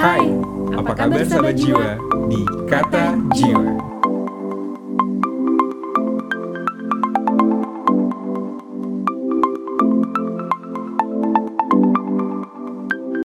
Hai, apa kabar sahabat jiwa di Kata Jiwa?